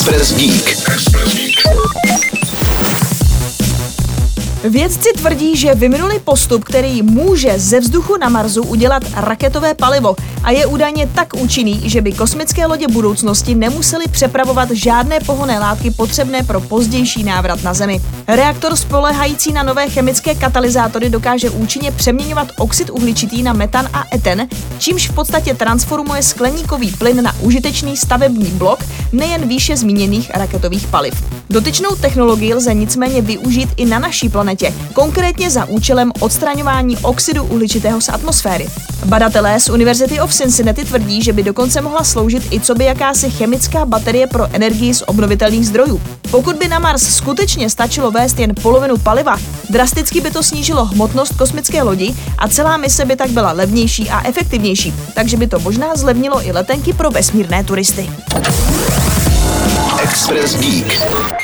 Express Geek. Vědci tvrdí, že vyvinuli postup, který může ze vzduchu na Marsu udělat raketové palivo a je údajně tak účinný, že by kosmické lodě budoucnosti nemuseli přepravovat žádné pohonné látky potřebné pro pozdější návrat na Zemi. Reaktor spolehající na nové chemické katalyzátory dokáže účinně přeměňovat oxid uhličitý na metan a eten, čímž v podstatě transformuje skleníkový plyn na užitečný stavební blok nejen výše zmíněných raketových paliv. Dotyčnou technologii lze nicméně využít i na naší planetě, konkrétně za účelem odstraňování oxidu uhličitého z atmosféry. Badatelé z University of Cincinnati tvrdí, že by dokonce mohla sloužit i co by jakási chemická baterie pro energii z obnovitelných zdrojů. Pokud by na Mars skutečně stačilo vést jen polovinu paliva, drasticky by to snížilo hmotnost kosmické lodi a celá mise by tak byla levnější a efektivnější, takže by to možná zlevnilo i letenky pro vesmírné turisty. Express Geek.